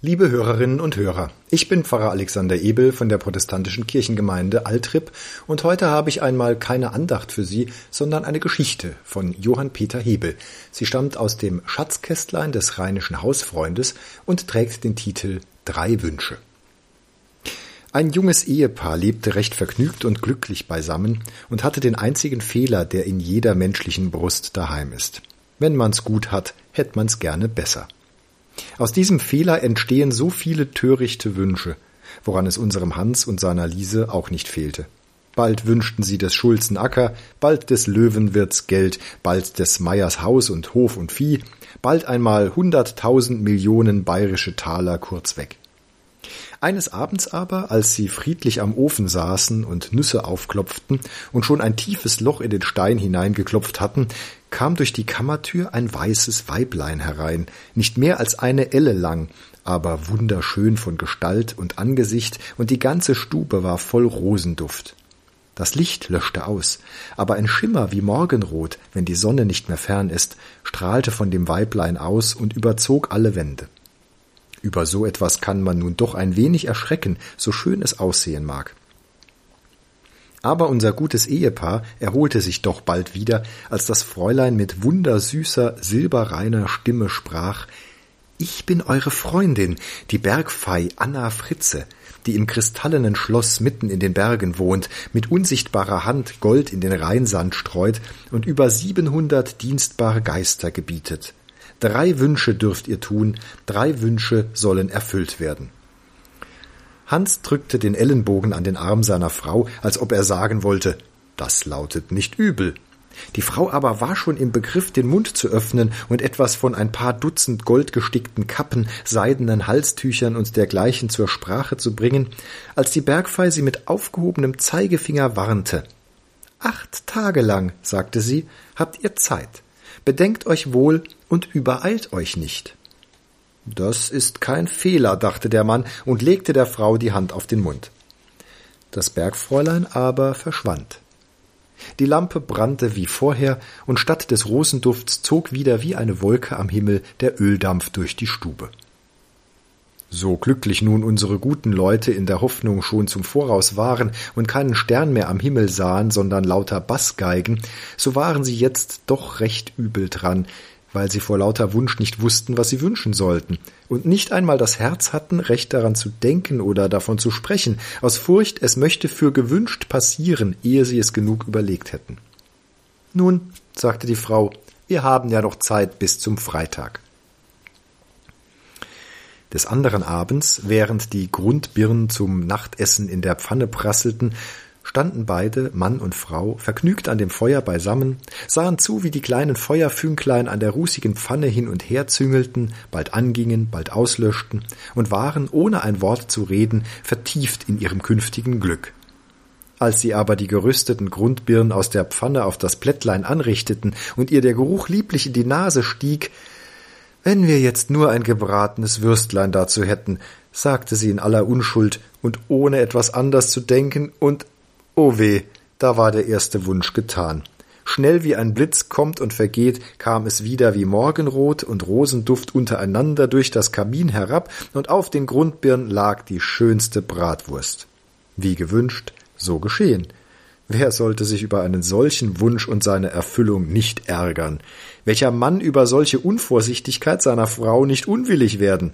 Liebe Hörerinnen und Hörer, ich bin Pfarrer Alexander Ebel von der protestantischen Kirchengemeinde Altrip und heute habe ich einmal keine Andacht für Sie, sondern eine Geschichte von Johann Peter Hebel. Sie stammt aus dem Schatzkästlein des Rheinischen Hausfreundes und trägt den Titel Drei Wünsche. Ein junges Ehepaar lebte recht vergnügt und glücklich beisammen und hatte den einzigen Fehler, der in jeder menschlichen Brust daheim ist. Wenn man's gut hat, hätt man's gerne besser. Aus diesem Fehler entstehen so viele törichte Wünsche, woran es unserem Hans und seiner Liese auch nicht fehlte. Bald wünschten sie des Schulzen Acker, bald des Löwenwirts Geld, bald des Meiers Haus und Hof und Vieh, bald einmal hunderttausend Millionen bayerische Taler kurzweg. Eines Abends aber, als sie friedlich am Ofen saßen und Nüsse aufklopften und schon ein tiefes Loch in den Stein hineingeklopft hatten, kam durch die Kammertür ein weißes Weiblein herein, nicht mehr als eine Elle lang, aber wunderschön von Gestalt und Angesicht, und die ganze Stube war voll Rosenduft. Das Licht löschte aus, aber ein Schimmer wie Morgenrot, wenn die Sonne nicht mehr fern ist, strahlte von dem Weiblein aus und überzog alle Wände. Über so etwas kann man nun doch ein wenig erschrecken, so schön es aussehen mag. Aber unser gutes Ehepaar erholte sich doch bald wieder, als das Fräulein mit wundersüßer, silberreiner Stimme sprach Ich bin eure Freundin, die Bergfei Anna Fritze, die im kristallenen Schloss mitten in den Bergen wohnt, mit unsichtbarer Hand Gold in den Rheinsand streut und über siebenhundert dienstbare Geister gebietet. Drei Wünsche dürft ihr tun, drei Wünsche sollen erfüllt werden. Hans drückte den Ellenbogen an den Arm seiner Frau, als ob er sagen wollte, das lautet nicht übel. Die Frau aber war schon im Begriff, den Mund zu öffnen und etwas von ein paar Dutzend goldgestickten Kappen, seidenen Halstüchern und dergleichen zur Sprache zu bringen, als die Bergfei sie mit aufgehobenem Zeigefinger warnte. Acht Tage lang, sagte sie, habt ihr Zeit. Bedenkt euch wohl und übereilt euch nicht. Das ist kein Fehler, dachte der Mann und legte der Frau die Hand auf den Mund. Das Bergfräulein aber verschwand. Die Lampe brannte wie vorher, und statt des Rosendufts zog wieder wie eine Wolke am Himmel der Öldampf durch die Stube. So glücklich nun unsere guten Leute in der Hoffnung schon zum Voraus waren und keinen Stern mehr am Himmel sahen, sondern lauter Bassgeigen, so waren sie jetzt doch recht übel dran, weil sie vor lauter Wunsch nicht wussten, was sie wünschen sollten, und nicht einmal das Herz hatten, recht daran zu denken oder davon zu sprechen, aus Furcht, es möchte für gewünscht passieren, ehe sie es genug überlegt hätten. Nun, sagte die Frau, wir haben ja noch Zeit bis zum Freitag. Des anderen Abends, während die Grundbirnen zum Nachtessen in der Pfanne prasselten, standen beide, Mann und Frau, vergnügt an dem Feuer beisammen, sahen zu, wie die kleinen Feuerfünklein an der rußigen Pfanne hin und her züngelten, bald angingen, bald auslöschten und waren, ohne ein Wort zu reden, vertieft in ihrem künftigen Glück. Als sie aber die gerüsteten Grundbirnen aus der Pfanne auf das Plättlein anrichteten und ihr der Geruch lieblich in die Nase stieg, wenn wir jetzt nur ein gebratenes Würstlein dazu hätten, sagte sie in aller Unschuld und ohne etwas anders zu denken, und oh weh, da war der erste Wunsch getan. Schnell wie ein Blitz kommt und vergeht, kam es wieder wie Morgenrot und Rosenduft untereinander durch das Kamin herab, und auf den Grundbirnen lag die schönste Bratwurst. Wie gewünscht, so geschehen. Wer sollte sich über einen solchen Wunsch und seine Erfüllung nicht ärgern? Welcher Mann über solche Unvorsichtigkeit seiner Frau nicht unwillig werden?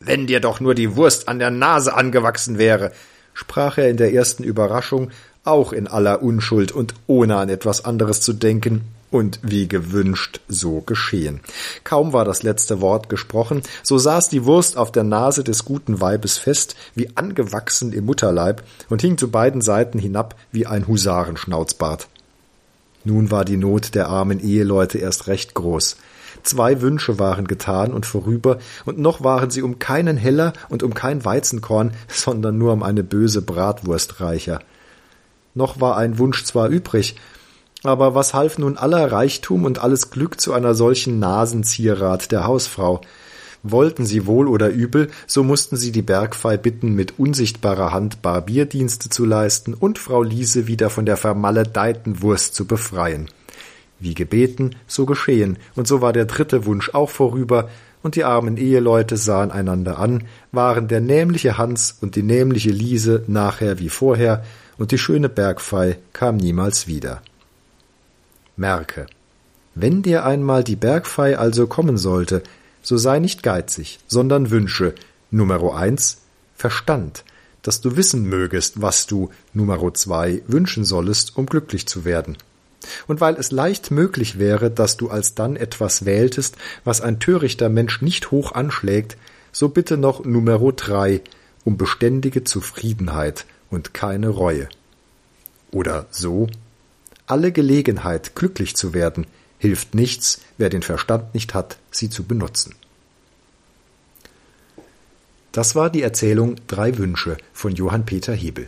Wenn dir doch nur die Wurst an der Nase angewachsen wäre, sprach er in der ersten Überraschung, auch in aller Unschuld und ohne an etwas anderes zu denken, und wie gewünscht, so geschehen. Kaum war das letzte Wort gesprochen, so saß die Wurst auf der Nase des guten Weibes fest, wie angewachsen im Mutterleib, und hing zu beiden Seiten hinab wie ein Husarenschnauzbart. Nun war die Not der armen Eheleute erst recht groß. Zwei Wünsche waren getan und vorüber, und noch waren sie um keinen Heller und um kein Weizenkorn, sondern nur um eine böse Bratwurst reicher. Noch war ein Wunsch zwar übrig, aber was half nun aller Reichtum und alles Glück zu einer solchen Nasenzierat der Hausfrau? Wollten sie wohl oder übel, so mussten sie die Bergfei bitten, mit unsichtbarer Hand Barbierdienste zu leisten und Frau Liese wieder von der vermaledeiten Wurst zu befreien. Wie gebeten, so geschehen, und so war der dritte Wunsch auch vorüber, und die armen Eheleute sahen einander an, waren der nämliche Hans und die nämliche Liese nachher wie vorher, und die schöne Bergfei kam niemals wieder. Merke, wenn dir einmal die Bergfei also kommen sollte, so sei nicht geizig, sondern wünsche Numero eins Verstand, dass du wissen mögest, was du Numero zwei wünschen sollest, um glücklich zu werden. Und weil es leicht möglich wäre, dass du alsdann etwas wähltest, was ein törichter Mensch nicht hoch anschlägt, so bitte noch Numero drei um beständige Zufriedenheit und keine Reue. Oder so alle Gelegenheit, glücklich zu werden, hilft nichts, wer den Verstand nicht hat, sie zu benutzen. Das war die Erzählung Drei Wünsche von Johann Peter Hebel.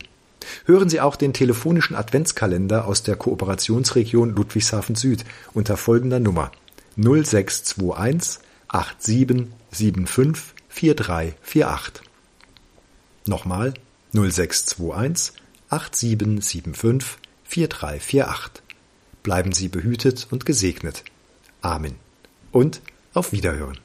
Hören Sie auch den telefonischen Adventskalender aus der Kooperationsregion Ludwigshafen Süd unter folgender Nummer 0621 8775 4348. Nochmal 0621 8775 4348. Bleiben Sie behütet und gesegnet. Amen. Und auf Wiederhören.